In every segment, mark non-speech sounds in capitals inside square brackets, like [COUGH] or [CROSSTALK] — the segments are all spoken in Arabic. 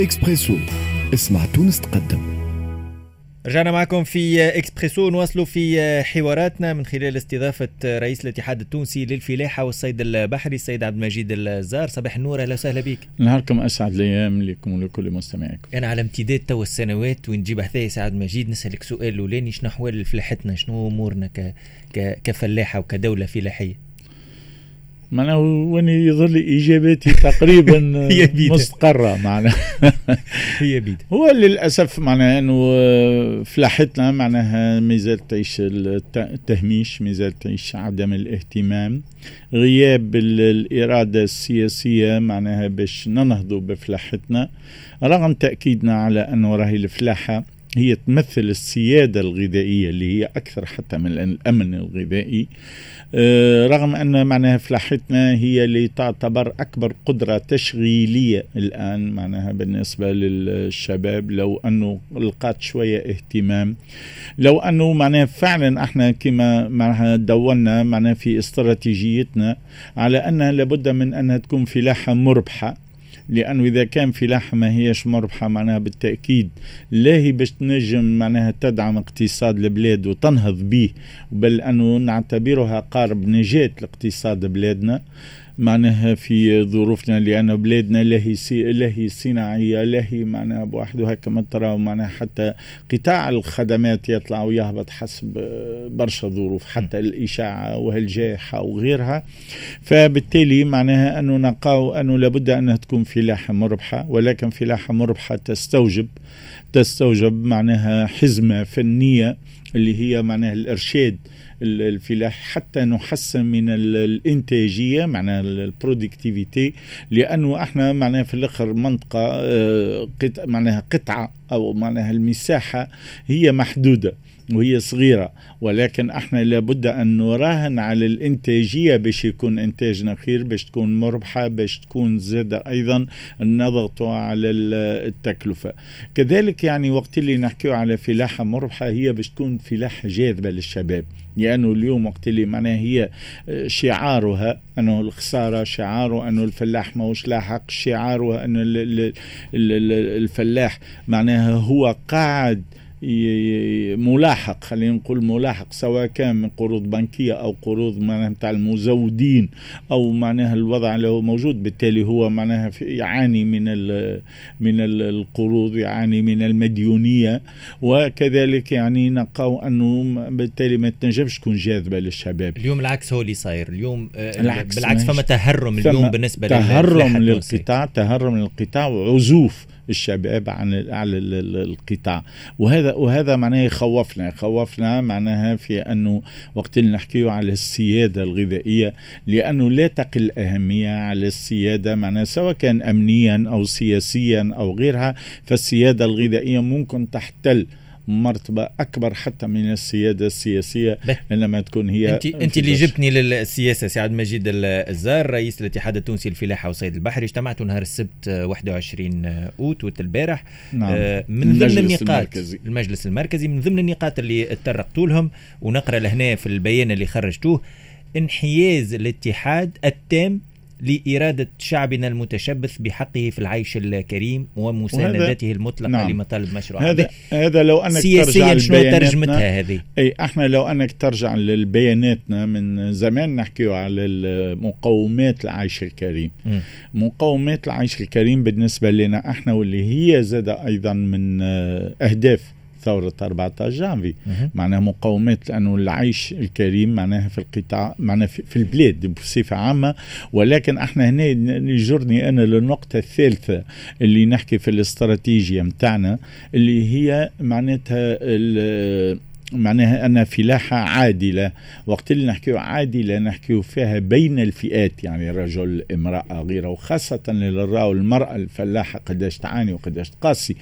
اكسبريسو اسمع تونس تقدم. رجعنا معكم في اكسبريسو نواصلوا في حواراتنا من خلال استضافة رئيس الاتحاد التونسي للفلاحة والصيد البحري السيد عبد المجيد الزار. صباح النور أهلا وسهلا بك. نهاركم أسعد الأيام لكم ولكل مستمعيكم. أنا على امتداد تو السنوات وين نجيب حذايا سي عبد المجيد نسألك سؤال الاولاني شنو أحوال فلاحتنا شنو أمورنا ك... ك... كفلاحة وكدولة فلاحية؟ معناها وين يظل اجاباتي تقريبا [LAUGHS] مستقرة معناها. [LAUGHS] هي بيد هو للأسف معناها إنه فلاحتنا معناها ما زالت تعيش التهميش ما زالت تعيش عدم الاهتمام. غياب الإرادة السياسية معناها باش ننهضوا بفلاحتنا. رغم تأكيدنا على أنه راهي الفلاحة هي تمثل السيادة الغذائية اللي هي أكثر حتى من الأمن الغذائي. آه، رغم أن معناها فلاحتنا هي اللي تعتبر أكبر قدرة تشغيلية الآن معناها بالنسبة للشباب لو أنه لقات شوية اهتمام. لو أنه معناها فعلا إحنا كما معناها دولنا معناها في استراتيجيتنا على أنها لابد من أنها تكون فلاحة مربحة. لأنه إذا كان فلاحه ما هيش مربحه معناها بالتأكيد. لا هي باش تنجم معناها تدعم اقتصاد البلاد وتنهض به بل أنه نعتبرها قارب نجاة لاقتصاد بلادنا. معناها في ظروفنا لأن بلادنا لا هي سي لا هي صناعية لا هي معناها بوحده هكا ما ترى معناها حتى قطاع الخدمات يطلع ويهبط حسب برشا ظروف حتى الإشاعة والجائحة وغيرها. فبالتالي معناها أنه نلقاو أنه لابد أنها تكون فلاحة مربحة ولكن فلاحة مربحة تستوجب تستوجب معناها حزمة فنية اللي هي معناها الإرشاد الفلاح حتى نحسن من الإنتاجية معناها البرودكتيفيتي لأنه إحنا معناها في الآخر منطقة آه، معناها قطعة أو معناها المساحة هي محدودة. وهي صغيرة. ولكن إحنا لابد ان نراهن على الانتاجية باش يكون انتاجنا خير باش تكون مربحة باش تكون زادة أيضا نضغط على التكلفة. كذلك يعني وقت اللي نحكيو على فلاحة مربحة هي باش تكون فلاحة جاذبة للشباب. لأنه اليوم وقت اللي معناها هي شعارها أنه الخسارة شعاره أنه الفلاح ماهوش لاحق شعارها أنه الفلاح معناها هو قاعد ملاحق خلينا نقول ملاحق سواء كان من قروض بنكية أو قروض معناها نتاع المزودين أو معناها الوضع اللي هو موجود بالتالي هو معناها يعاني من من القروض يعاني من المديونية وكذلك يعني نلقاو أنه بالتالي ما تنجمش تكون جاذبة للشباب. اليوم العكس هو اللي صاير. اليوم آه، العكس بالعكس فما تهرم اليوم بالنسبة تهرم للقطاع تهرم للقطاع وعزوف الشباب عن على القطاع. وهذا وهذا معناه يخوفنا. يخوفنا معناها في انه وقت اللي نحكيه على السيادة الغذائية لأنه لا تقل أهمية على السيادة معناها سواء كان امنيا أو سياسيا أو غيرها فالسيادة الغذائية ممكن تحتل مرتبة أكبر حتى من السيادة السياسية انما تكون هي انت أنت اللي جبتني للسياسة سي عبد المجيد الزار رئيس الاتحاد التونسي للفلاحة والصيد البحري اجتمعتوا نهار السبت 21 أوت البارح نعم. آه، من ضمن النقاط المركزي. المجلس المركزي. من ضمن النقاط اللي تطرقتوا لهم ونقرأ لهنا في البيان اللي خرجتوه انحياز الاتحاد التام لإرادة شعبنا المتشبث بحقه في العيش الكريم ومساندته المطلقة نعم. لمطالب مشروع هذا هذا لو أنك سياسيا شنو ترجمتها هذه؟ أي إحنا لو أنك ترجع للبياناتنا من زمان نحكي على مقومات العيش الكريم م. مقومات العيش الكريم بالنسبة لنا أحنا واللي هي زاد أيضا من أهداف ثورة 14 جانفي. معناها مقاومات لأنه العيش الكريم معناها في القطاع معناها في البلاد بصفة عامة. ولكن إحنا هنا يجرني أنا للنقطة الثالثة اللي نحكي في الاستراتيجية متاعنا اللي هي معناتها معناها أن فلاحة عادلة. وقت اللي نحكيو عادلة نحكيو فيها بين الفئات يعني رجل امرأة غيرة وخاصة للراو المرأة الفلاحة قداش تعاني وقداش تقاسي.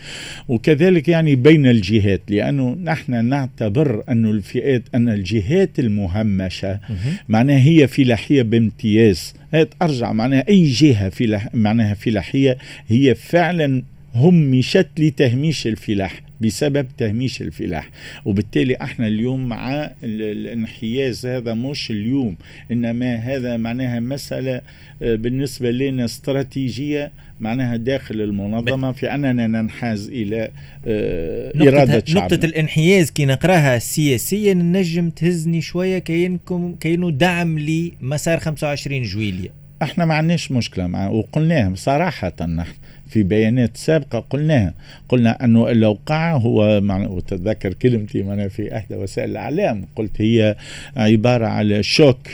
وكذلك يعني بين الجهات لأنه نحن نعتبر أن الفئات أن الجهات المهمشة معناها هي فلاحية بامتياز. أرجع معناها أي جهة فلاح معناها فلاحية هي فعلا همشت لتهميش الفلاح بسبب تهميش الفلاح. وبالتالي إحنا اليوم مع الانحياز هذا مش اليوم إنما هذا معناها مسألة آه، بالنسبة لنا استراتيجية معناها داخل المنظمة في أننا ننحاز إلى آه، إرادة شعبنا. نقطة الانحياز كي نقراها سياسيا نجم تهزني شوية كينكم كينو دعم لمسار 25 جويلية. إحنا ما عندناش مشكلة مع وقلناها صراحة نحن. في بيانات سابقة قلناها. قلنا أنه الأوقاع هو وتذكر كلمتي معنا في إحدى وسائل الإعلام. قلت هي عبارة على شوك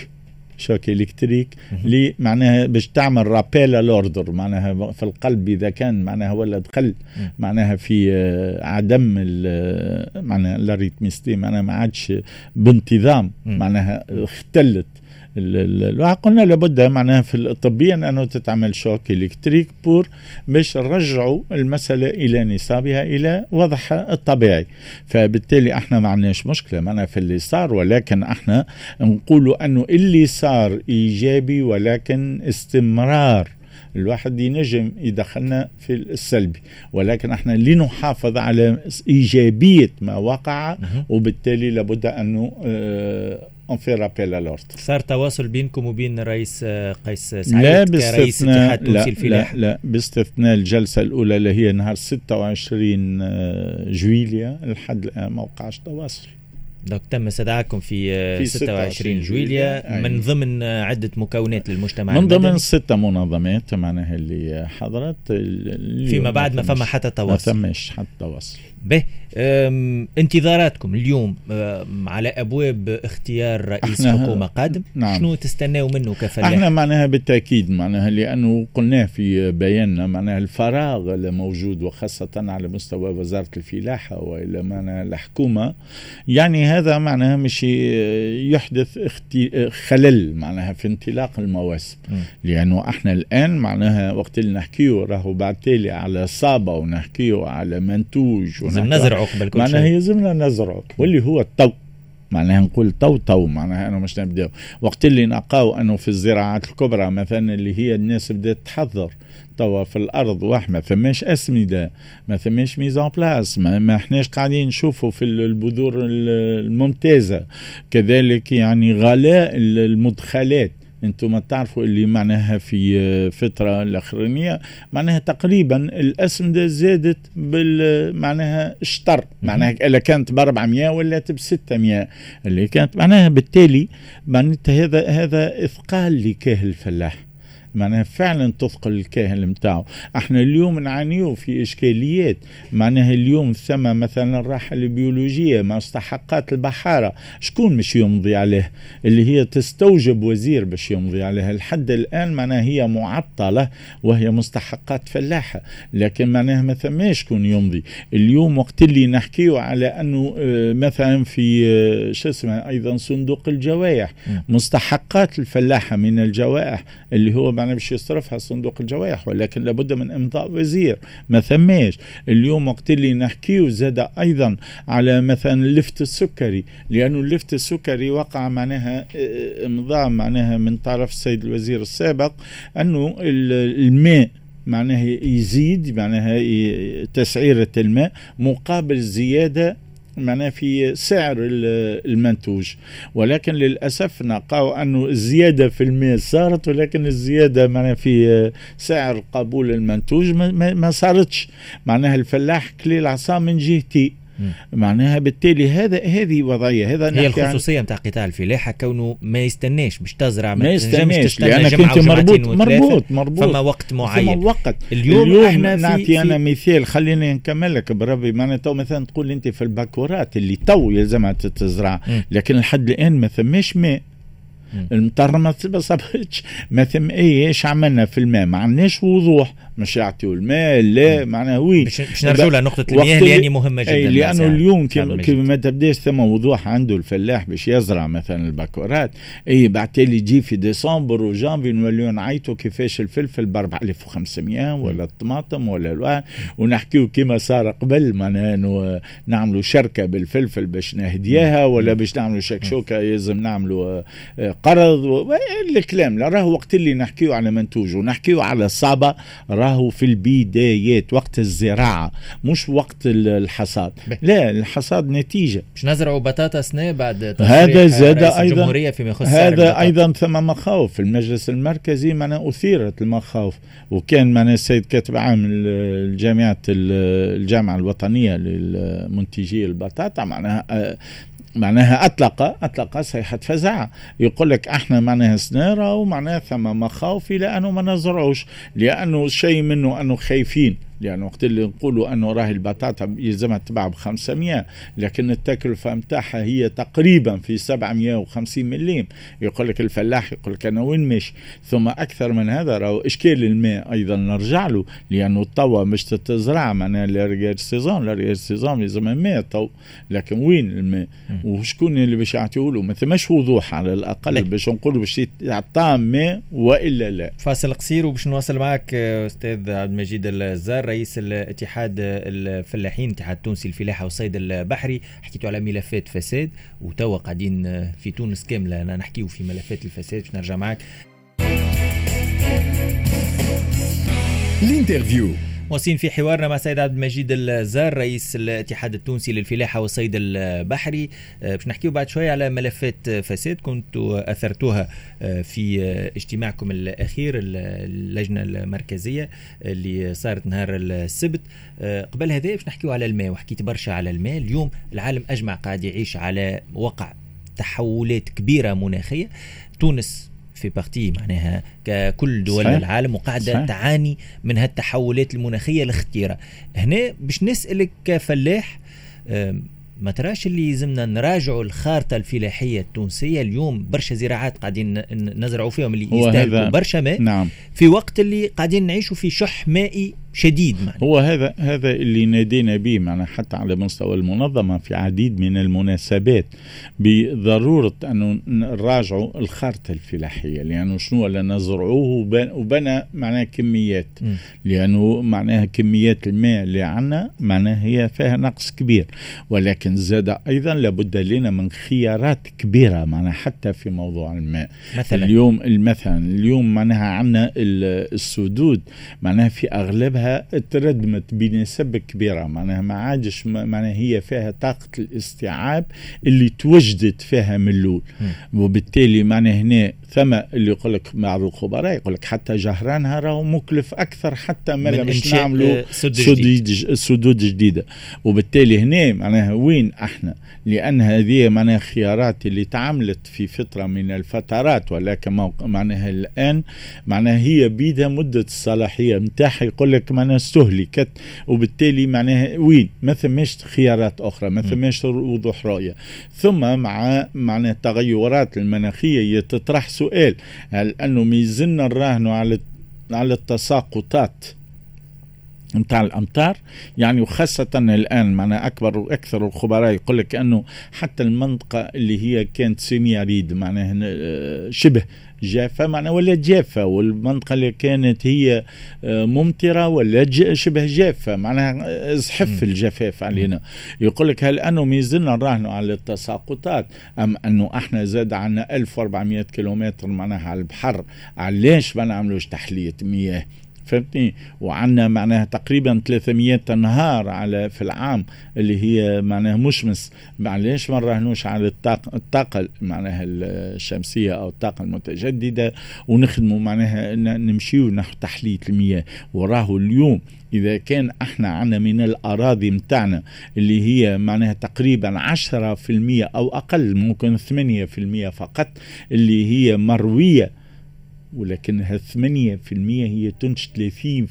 choc électrique اللي معناها باش تعمل rappel à l'ordre معناها في القلب إذا كان معناها ولا دخل معناها في عدم معناها l'arythmie c'est معناها ما عادش بانتظام. معناها اختلت. قلنا لابد معناها في الطبيا أنه تتعمل choc électrique pour باش نرجعوا المسألة إلى نصابها إلى وضعها الطبيعي. فبالتالي إحنا ما عندناش مشكلة معنا في اللي صار ولكن إحنا نقولوا أنه اللي صار إيجابي ولكن استمرار. الواحد ينجم يدخلنا في السلبي. ولكن إحنا لنحافظ على إيجابية ما وقع وبالتالي لابد أنه آه on fait rappel à l'ordre صار تواصل بينكم وبين الرئيس قيس سعيد لا باستثناء لا, لا لا باستثناء الجلسه الاولى اللي هي نهار 26 آه، جويلية لحد الان ما وقعش تواصل دوك تم استدعاءكم في, في 26 جويليا من ضمن عدة مكونات للمجتمع من ضمن ستة منظمات معناها اللي حضرت فيما بعد ما فما حتى تواصل ما فماش حتى تواصل به انتظاراتكم اليوم على أبواب اختيار رئيس حكومة قادم. نعم. شنو تستناو منه كفلاح؟ إحنا معناها بالتأكيد معناها لأنه قلناه في بياننا معناها الفراغ الموجود وخاصة على مستوى وزارة الفلاحة وإلى معناها الحكومة. يعني هذا معناها مش يحدث أختي خلل معناها في انطلاق المواسم. لأنه إحنا الآن معناها وقت اللي نحكيه راهو بعد تالي على صابة ونحكيه على منتوج لازم نزرعه قبل كل معناها يلزمنا نزرعه واللي هو الطو معناها نقول تو تو معناها انه مش نبداو وقت اللي نلقاو أنه في الزراعات الكبرى مثلا اللي هي الناس بدات تحضر توا في الأرض واحد ما ثماش أسمدة ما ثماش ميزان بلاس ما, ما احناش قاعدين نشوفوا في البذور الممتازة. كذلك يعني غلاء المدخلات. أنتم تعرفوا اللي معناها في فترة الأخرانية معناها تقريبا الأسمدة زادت بال معناها اشتر. معناها إلا كانت ب 400 ولا ب 600 اللي كانت معناها بالتالي معناتها هذا هذا إثقال لكاهل الفلاح. معناها فعلا تثقل الكاهل متاعه إحنا اليوم نعانيو في إشكاليات. معناها اليوم ثم مثلا الراحة البيولوجية مستحقات البحارة. شكون مش يمضي عليه؟ اللي هي تستوجب وزير باش يمضي عليها. لحد الآن معناها هي معطلة وهي مستحقات فلاحة. لكن معناها ما ثماش شكون يمضي. اليوم وقت اللي نحكيو على أنه آه، مثلا في آه، شو اسمه أيضا صندوق الجوائح. مستحقات الفلاحة من الجوائح اللي هو معناه باش يصرفها صندوق الجوائح ولكن لابد من إمضاء وزير. ما ثماش. اليوم وقت اللي نحكيه زاد أيضا على مثلا اللفت السكري لأنه اللفت السكري وقع معناها آه، إمضاء معناها من طرف السيد الوزير السابق أنه الماء معناها يزيد معناها تسعيرة الماء مقابل زيادة معناها في سعر المنتوج. ولكن للأسف نلقاو أنه الزيادة في الماء صارت ولكن الزيادة معناها في سعر قبول المنتوج ما صارتش. معناها الفلاح كلي العصا من جهتي. معناها بالتالي هذا هذه وضعية. هذا هي الخصوصية نتاع قطاع الفلاحه كونه ما يستناش باش تزرع ما يستناش لأنك أنت مربوط مربوط مربوط فما وقت معين. فما وقت. اليوم, اليوم إحنا نعطي في أنا مثال. خليني نكمل لك بربي. معناها تو مثلا تقول أنت في الباكورات اللي تو يلزمها تزرع. لكن لحد الآن ما ثماش ماء. المطر ما صابتش ما ثم اي إيش عملنا في الماء؟ ما عندناش وضوح. مش يعطيوا الماء لا معناها oui. باش نرجعوا لنقطة المياه اللي يعني مهمة جدا لأنه اليوم كيف ما تبداش ثم وضوح عنده الفلاح باش يزرع مثلا الباكورات. أي بعد تالي يجي في ديسمبر وجانفي نوليو نعيطوا كيفاش الفلفل ب 4500 ولا الطماطم ولا الواحد. ونحكيو كيما صار قبل معناها نعملوا شركة بالفلفل باش نهديها ولا باش نعملوا شكشوكة لازم نعملوا آه، قرض الكلام. راهو وقت اللي نحكيو على منتوج ونحكيو على صعبه راهو في البدايات وقت الزراعة مش وقت الحصاد. لا الحصاد نتيجة. مش نزرعوا بطاطا سنة بعد هذا زاد أيضا فيما يخص هذا أيضا ثم مخاوف. في المجلس المركزي معنا أثيرت المخاوف. وكان معنا السيد كاتب عام الجامعة الجامعة الوطنية للمنتجي البطاطا معناها معناها أطلق أطلق صيحة فزع. يقول لك أحنا معناها سنارة ومعناها ثم مخاوف إلى انه ما نزرعوش لأنه شيء منه أنه خايفين. يعني وقت اللي نقولوا أنه راهي البطاطا يلزمها تباع ب 500 لكن التكلفة نتاعها هي تقريبا في 750 مليم يقول لك الفلاح يقول لك أنا وين ماشي ثم أكثر من هذا راهو إشكال الماء أيضا نرجع له لأنه توا مش تزرع معناها l'arrière-saison l'arrière-saison يلزم ماء تو لكن وين الماء؟ وشكون اللي باش يعطيه له ما ثماش وضوح على الأقل باش نقولوا باش يعطى ماء وإلا لا. فاصل قصير وباش نواصل معك أستاذ عبد المجيد الزار رئيس الاتحاد الفلاحين الاتحاد التونسي الفلاحه والصيد البحري حكيتوا على ملفات فساد وتوا قاعدين في تونس كاملة. نحكيو في ملفات الفساد باش نرجع معك ال interview واصلين في حوارنا مع سيد عبد المجيد الزار رئيس الاتحاد التونسي للفلاحة والصيد البحري. آه، باش نحكيو بعد شوية على ملفات فساد كنتوا أثرتوها آه، في اجتماعكم الأخير اللجنة المركزية اللي صارت نهار السبت. آه، قبل هذا باش نحكيو على الماء وحكيت برشا على الماء. اليوم العالم أجمع قاعد يعيش على وقع تحولات كبيرة مناخية. تونس في بارتي معناها ككل دول صحيح. العالم وقاعدة صحيح. تعاني من هالتحولات المناخية الخطيرة هنا باش نسألك كفلاح ما تراش اللي يلزمنا نراجعوا الخارطة الفلاحية التونسية اليوم برشا زراعات قاعدين نزرعوا فيهم اللي يستهلكوا برشا ماء نعم. في وقت اللي قاعدين نعيشوا في شح مائي شديد معنا. هو هذا هذا اللي نادينا به معنا حتى على مستوى المنظمة في عديد من المناسبات بضرورة أن نراجعوا الخارطة الفلاحية لأنه شنو؟ اللي نزرعوه وبنى معناها كميات. م. لأنه معناها كميات الماء اللي عندنا معناها هي فيها نقص كبير. ولكن زاد أيضا لابد لنا من خيارات كبيرة معناها حتى في موضوع الماء. مثلا؟ اليوم مثلا اليوم معناها عندنا السدود معناها في أغلبها معناها تردمت بنسب كبيرة معناها ما عادش معناها هي فيها طاقة الاستيعاب اللي توجدت فيها من الأول. وبالتالي معناها هنا ثم اللي يقول لك بعض الخبراء يقول لك حتى جهرانها راهو مكلف أكثر حتى ما باش نعملوا آه، سدود سدود جديدة. وبالتالي هنا معناها وين أحنا؟ لأن هذه معناها خيارات اللي تعملت في فتره من الفترات ولكن معناها الآن معناها هي بيدها مدة الصلاحية نتاعها يقول لك معناها استهلكت. وبالتالي معناها وين؟ ما ثماش خيارات أخرى ما ثماش وضوح رؤية. ثم مع معناها التغيرات المناخية يتطرح سؤال. هل انه ميزلنا نراهنوا على على التساقطات. نتاع الأمطار يعني وخاصة الآن معنا أكبر وأكثر الخبراء يقول لك أنه حتى المنطقة اللي هي كانت سيمياريد معناها آه، شبه جافة معناها ولا جافة والمنطقة اللي كانت هي آه، ممطرة ولا شبه جافة معناها زحف الجفاف علينا. يقول لك هل أنه ميزلنا نراهنوا على التساقطات أم أنه إحنا زاد عنا 1400 كيلومتر معناها على البحر علاش ما نعملوش تحلية مياه؟ فهمتني؟ وعندنا معناها تقريبا 300 نهار على في العام اللي هي معناها مشمس. معليش ما نراهنوش على الطاقة, الطاقة معناها الشمسية أو الطاقة المتجددة ونخدموا معناها نمشيو نحو تحلية المياه. وراه اليوم إذا كان إحنا عنا من الأراضي متاعنا اللي هي معناها تقريبا عشرة في المية أو أقل ممكن ثمانية في المية فقط اللي هي مروية ولكنها 8% هي تنتج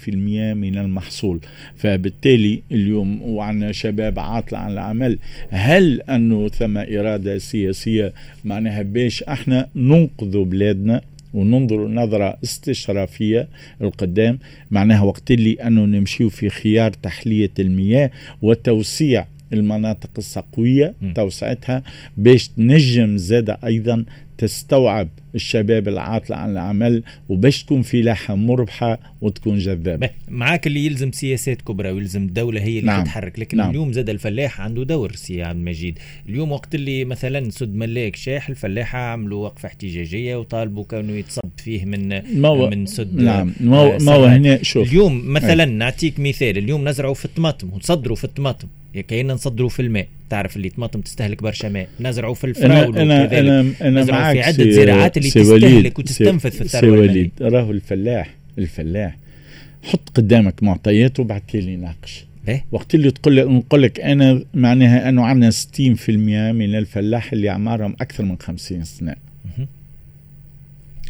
30% من المحصول. فبالتالي اليوم وعندنا شباب عاطلة عن العمل. هل أنه ثم إرادة سياسية معناها باش إحنا ننقذ بلادنا وننظر نظرة استشرافية القدام؟ معناها وقت اللي أنه نمشيو في خيار تحلية المياه وتوسيع المناطق السقوية توسعتها باش تنجم زاد أيضا تستوعب الشباب العاطل عن العمل وباش تكون فلاحة مربحة وتكون جذابة. معاك اللي يلزم سياسات كبرى ويلزم الدولة هي اللي نعم. تتحرك لكن نعم. اليوم زاد الفلاح عنده دور سي عبد المجيد. اليوم وقت اللي مثلا سد ملاك شاح الفلاحة عملوا وقفة احتجاجية وطالبوا كانوا يتصب فيه من مو من سد نعم. ما هو هنا شوف. اليوم مثلا أي. نعطيك مثال اليوم نزرعوا في الطماطم ونصدروا في الطماطم كأننا نصدروا في الماء. تعرف اللي طماطم تستهلك برشا ماء. نزرعوا في الفراولة أنا أنا أنا, أنا معاك في عدة زراعات اللي تستهلك وتستنفذ في الثروة وليد راهو الفلاح الفلاح. حط قدامك معطيات وبعد لي ناقش إيه؟ وقت اللي تقول لك نقول لك أنا معناها أنه عندنا 60% من الفلاح اللي اعمارهم أكثر من 50 سنة.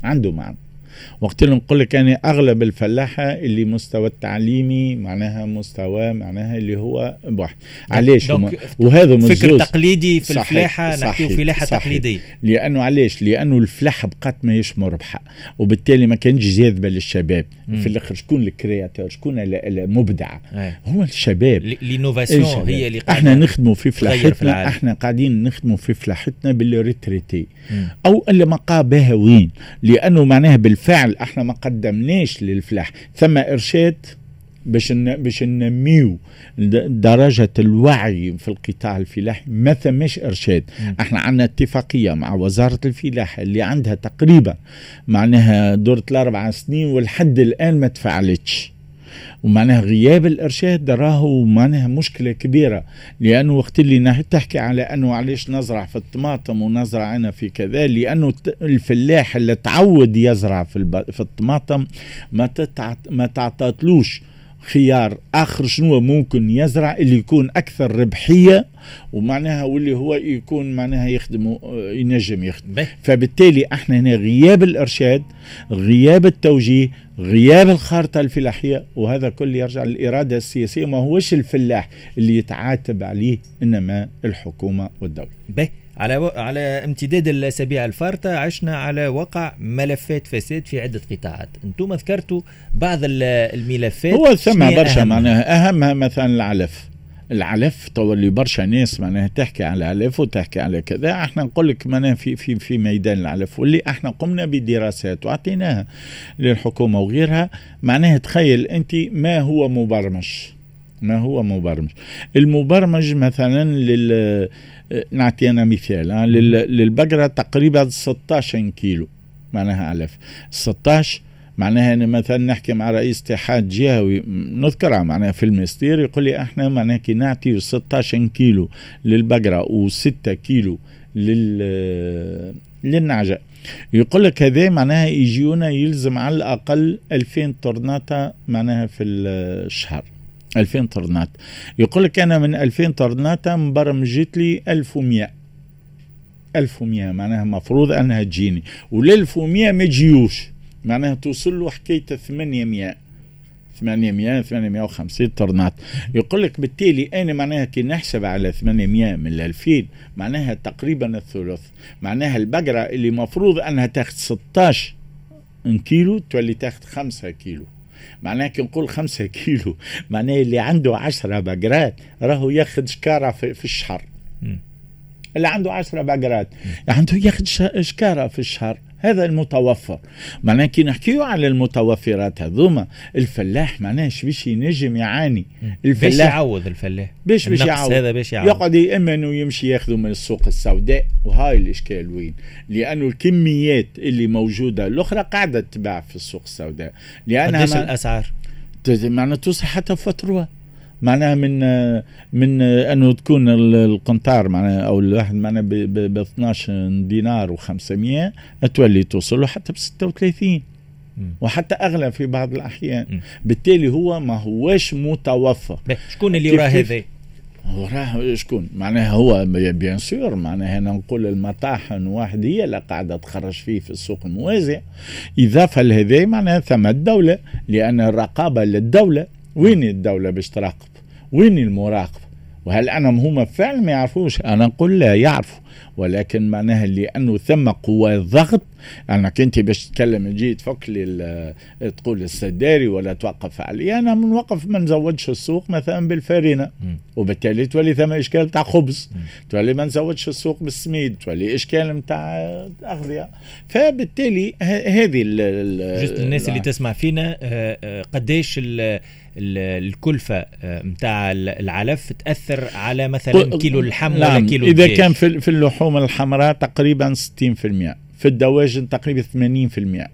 عنده معنى. وقت اللي نقول لك يعني أغلب الفلاحة اللي مستوى التعليمي معناها مستوى معناها اللي هو بواحد علاش؟ وهذا فكر تقليدي في صحيح الفلاحة نحكيو فلاحة تقليدية. لأنه علاش؟ لأنه الفلاحة بقات ماهيش مربحه وبالتالي ما كانش جاذبه للشباب مم. في الآخر شكون ال créateur؟ شكون المبدع؟ هو الشباب. l'innovation هي اللي إحنا نخدموا في فلاحتنا إحنا قاعدين نخدموا في فلاحتنا بال retraités. أو اللي مقابها وين لأنه معناها بالفعل إحنا ما قدمناش للفلاح. ثم ارشاد باش باش ننميو درجة الوعي في القطاع الفلاحي. ما ثماش إرشاد. إحنا عندنا اتفاقية مع وزارة الفلاحة اللي عندها تقريبا معناها دورة الأربع سنين ولحد الآن ما تفعلتش. ومعناها غياب الإرشاد راهو معناها مشكلة كبيرة لأنه وقت اللي تحكي على أنه علاش نزرع في الطماطم ونزرع أنا في كذا لأنه الفلاح اللي تعود يزرع في, في الطماطم ما تتعط ما تعطاتلوش. خيار آخر شنو ممكن يزرع اللي يكون أكثر ربحية ومعناها واللي هو يكون معناها يخدم ينجم يخدم. فبالتالي إحنا هنا غياب الإرشاد غياب التوجيه غياب الخارطة الفلاحية وهذا كل يرجع للإرادة السياسية. ما هوش الفلاح اللي يتعاتب عليه إنما الحكومة والدولة. على و... على امتداد الأسابيع الفارطة عشنا على وقع ملفات فساد في عدة قطاعات. أنتم ذكرتوا بعض الملفات هو ثم برشا معناها. اهمها مثلا العلف. العلف تو اللي برشا ناس معناها تحكي على العلف وتحكي على كذا. إحنا نقول لك معناها في في في ميدان العلف. واللي إحنا قمنا بدراسات وأعطيناها للحكومة وغيرها معناها تخيل أنت ما هو مبرمج. ما هو مبرمج. المبرمج مثلا لل نعطي أنا مثال للبقرة تقريبا 16 كيلو معناها علف 16 معناها أنا مثلا نحكي مع رئيس اتحاد جهوي نذكرها معناها في المستير يقول لي إحنا معناها كي نعطي 16 كيلو للبقرة و6 كيلو لل للنعجة. يقول لك هذا معناها يجيونا يلزم على الأقل 2000 طرناطة معناها في الشهر. 2000 طرنات. يقول لك أنا من 2000 طرناطة مبرمجت لي 1100 1100 معناها مفروض أنها تجيني. وال 1100 ما تجيوش. معناها توصل له حكاية 800 800 850 طرنات. يقول لك بالتالي أنا معناها كي نحسب على 800 من 2000 معناها تقريبا الثلث. معناها البقرة اللي مفروض أنها تاخذ 16 كيلو تولي تاخذ 5 كيلو. معناها كي نقول خمسة كيلو معناها اللي عنده عشرة بقرات راهو ياخذ شكارة في, في الشهر. اللي عنده عشرة بقرات عنده ياخذ شكارة في الشهر. هذا المتوفر. معناه كي نحكيو على المتوفرات هذوما الفلاح معناه باش ينجم يعاني؟ الفلاح باش يعوض الفلاح. باش باش يعوض. هذا باش يعوض. يقعد اما انه يمشي ياخذوا من السوق السوداء وهاي الإشكال وين؟ لأنه الكميات اللي موجودة الأخرى قاعدة تباع في السوق السوداء. لأنها قديش الأسعار؟ معناها توصل حتى فتره معناها من من أنه تكون القنطار معناها أو الواحد معناها ب 12 دينار و500 تولي توصل حتى ب 36 وحتى أغلى في بعض الأحيان. بالتالي هو ما هوش متوفر. شكون اللي وراه هذا؟ وراه شكون؟ معناها هو بيان سور معناها هنا نقول المطاحن واحد هي اللي قاعدة تخرج فيه في السوق الموازي. إضافة لهذا معناها ثم الدولة لأن الرقابة للدولة وين الدولة باش تراقب؟ وين المراقبة؟ وهل أنا هم فعلا ما يعرفوش؟ أنا نقول لا يعرفوا. ولكن معناها لأنه ثم قوى ضغط أنك أنت باش تتكلم تجي تفك لي تقول السداري ولا توقف علي. أنا منوقف ما نزودش السوق مثلا بالفارينة. وبالتالي تولي ثم إشكال تاع خبز. تولي ما نزودش السوق بالسميد. تولي إشكال نتاع أغذية. فبالتالي هذه الناس اللي تسمع فينا آه، آه، قديش الكلفة نتاع آه، العلف تأثر على مثلا كيلو اللحم نعم ولا كيلو إذا كان في اللحوم الحمراء تقريبا 60% في الدواجن تقريبا 80%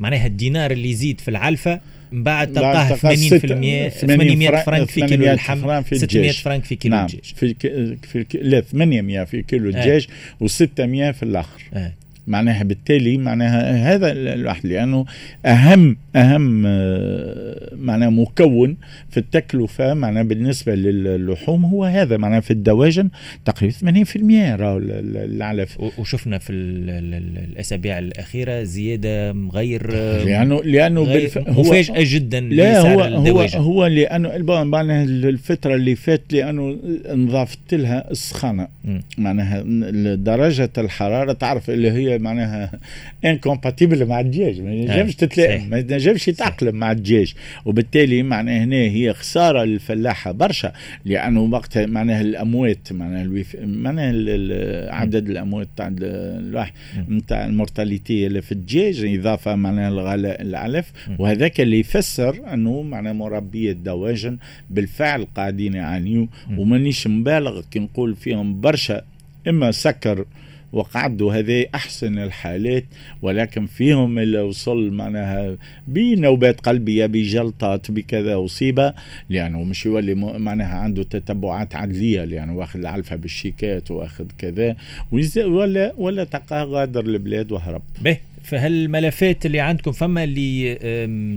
معناها الدينار اللي يزيد في العلفة من بعد تلقاه 80% 800 فرنك في كيلو اللحم 600 فرنك في كيلو نعم الدجاج. في, في لا 800 في كيلو الدجاج و600 في الآخر. آه. معناها بالتالي معناها هذا الواحد لأنه اهم أهم آه، معناها مكون في التكلفة معناها بالنسبة للحوم هو هذا معناها في الدواجن تقريبا 80% راهو العلف وشفنا في الأسابيع الأخيرة زيادة غير لأنه لأنه غير هو مفاجاه جدا لا هو الدواجن. هو هو لأنه معناها الفترة اللي فات لأنه انضافت لها السخانة. معناها درجة الحرارة تعرف اللي هي معناها انكومباتيبل مع الدجاج. ما ينجمش تتلائم ما ينجمش يتأقلم مع الدجاج. وبالتالي معناها هنا هي خسارة للفلاحة برشا لأنه وقت معناها الأموات معناها الوف... معناها عدد الأموات تاع الواحد نتاع المورتاليتي اللي في الدجاج إضافة معناها الغلاء العلف وهذاك اللي يفسر أنه معناها مربي الدواجن بالفعل قاعدين يعانيوا ومانيش مبالغ كي نقول فيهم برشا إما سكر وقعدوا هذه أحسن الحالات ولكن فيهم اللي وصل معناها بنوبات قلبية بجلطات بكذا أصيبة لأنه مش يولي معناها عنده تتبعات عدلية لأنه واخذ العلفة بالشيكات وأخذ كذا ولا ولا تلقاه غادر البلاد وهرب. به. فهالملفات اللي عندكم فما اللي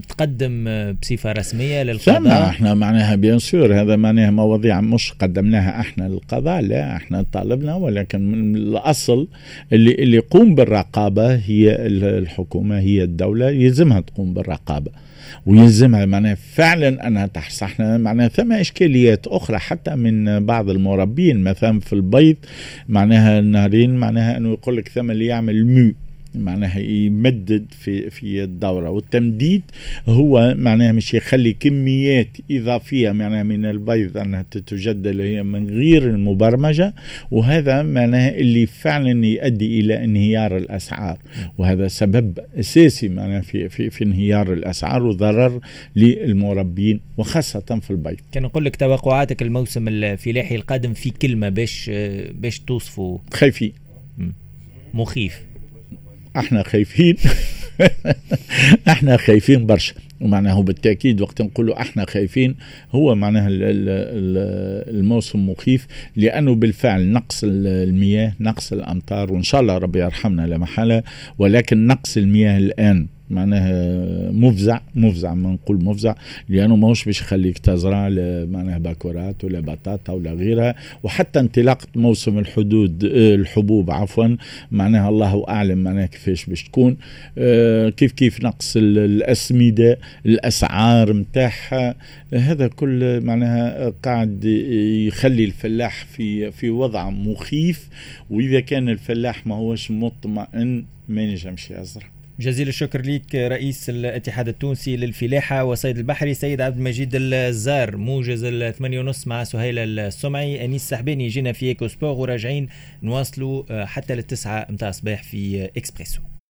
تقدم بصفة رسمية للقضاء؟ فما إحنا معناها بيان سور هذا معناها مواضيع مش قدمناها إحنا للقضاء لا إحنا طالبنا ولكن من الأصل اللي اللي يقوم بالرقابة هي الحكومة هي الدولة يلزمها تقوم بالرقابة. ويلزمها معناها فعلا أنها تحرص إحنا معناها ثم إشكاليات أخرى حتى من بعض المربين مثلا في البيض معناها النهارين معناها أنه يقول لك ثم اللي يعمل مو. معناها يمدد في في الدورة. والتمديد هو معناها مش يخلي كميات إضافية معناها من البيض أنها تتجدد هي من غير المبرمجة وهذا معناها اللي فعلا يؤدي إلى انهيار الأسعار. وهذا سبب أساسي معناها في في في انهيار الأسعار وضرر للمربين وخاصة في البيض. كان نقول لك توقعاتك الموسم الفلاحي القادم في كلمة باش باش توصفه؟ خايفين. مخيف. إحنا خايفين. [LAUGHS] إحنا خايفين برشا. ومعناه بالتأكيد وقت نقولوا إحنا خايفين هو معناه الموسم مخيف لأنه بالفعل نقص المياه نقص الأمطار وإن شاء الله ربي يرحمنا لا محالة ولكن نقص المياه الآن. معناها مفزع مفزع ما نقول مفزع لأنه ماهوش باش يخليك تزرع معناها باكورات ولا بطاطا ولا غيرها. وحتى انطلاقه موسم الحدود الحبوب عفوا معناها الله أعلم معناها كيفاش باش تكون. آه، كيف كيف نقص الأسمدة الأسعار نتاعها هذا كل معناها قاعد يخلي الفلاح في في وضع مخيف. وإذا كان الفلاح ما هوش مطمئن ما ينجمش يزرع. جزيل الشكر لك رئيس الاتحاد التونسي للفلاحة والصيد البحري سيد عبد المجيد الزار. موجز الثمانية ونص مع سهيل السمعي. أنيس سحباني جينا في إيكو سبور وراجعين نواصلوا حتى للتسعة متاع الصباح في إكسبريسو.